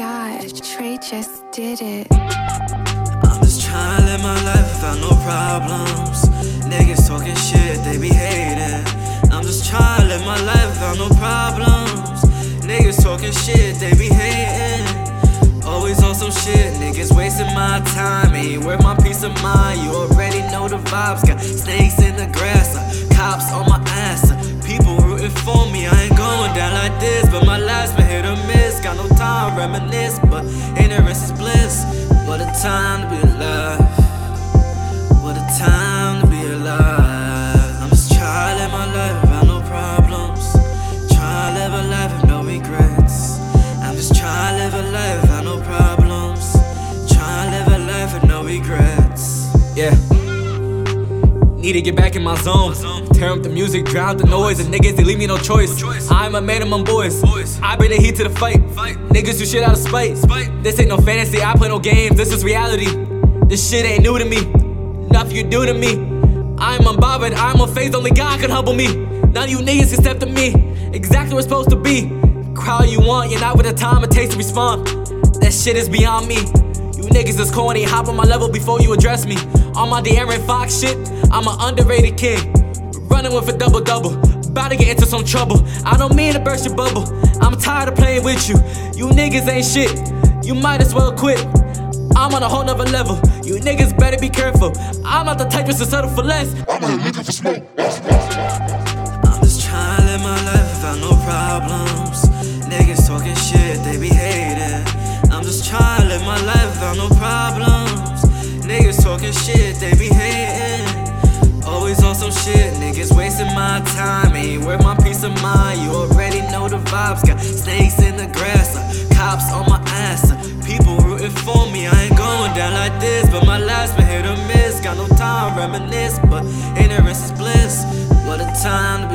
god, Trey just did it. I'm just trying to live my life without no problems. Niggas talking shit, they be hating. I'm just trying to live my life without no problems. Niggas talking shit, they be hating. Always on some shit, niggas wasting my time. Ain't worth my peace of mind. You already know the vibes. Got snakes in the grass, reminisce, but ignorance is bliss. What a time to be alive. Need to get back in my zone. Tear up the music, drown the noise. And niggas, they leave me no choice. I'm a man among boys. I bring the heat to the fight. Niggas do shit out of spite. This ain't no fantasy, I play no games. This is reality. This shit ain't new to me. Nothing you do to me. I'm unbothered, I'm phase, only God can humble me. None of you niggas can step to me. Exactly where it's supposed to be. Crowd you want, you're not with the time it takes to respond. That shit is beyond me. You niggas is corny, hop on my level before you address me. On my De'Aaron Fox shit, I'm an underrated kid. Running with a double double, about to get into some trouble. I don't mean to burst your bubble, I'm tired of playing with you. You niggas ain't shit, you might as well quit. I'm on a whole nother level, you niggas better be careful. I'm not the type just to settle for less. I'm just trying to live my life without no problems. Niggas talking shit, they be hating. I'm just trying to live my life without no problems. Niggas talking shit, they be hating. Always on some shit, niggas wasting my time. Ain't worth my peace of mind. You already know the vibes. Got snakes in the grass, uh, cops on my ass. uh, People rooting for me. I ain't going down like this, but my life's been hit or miss. Got no time to reminisce, but ignorance is bliss. What a time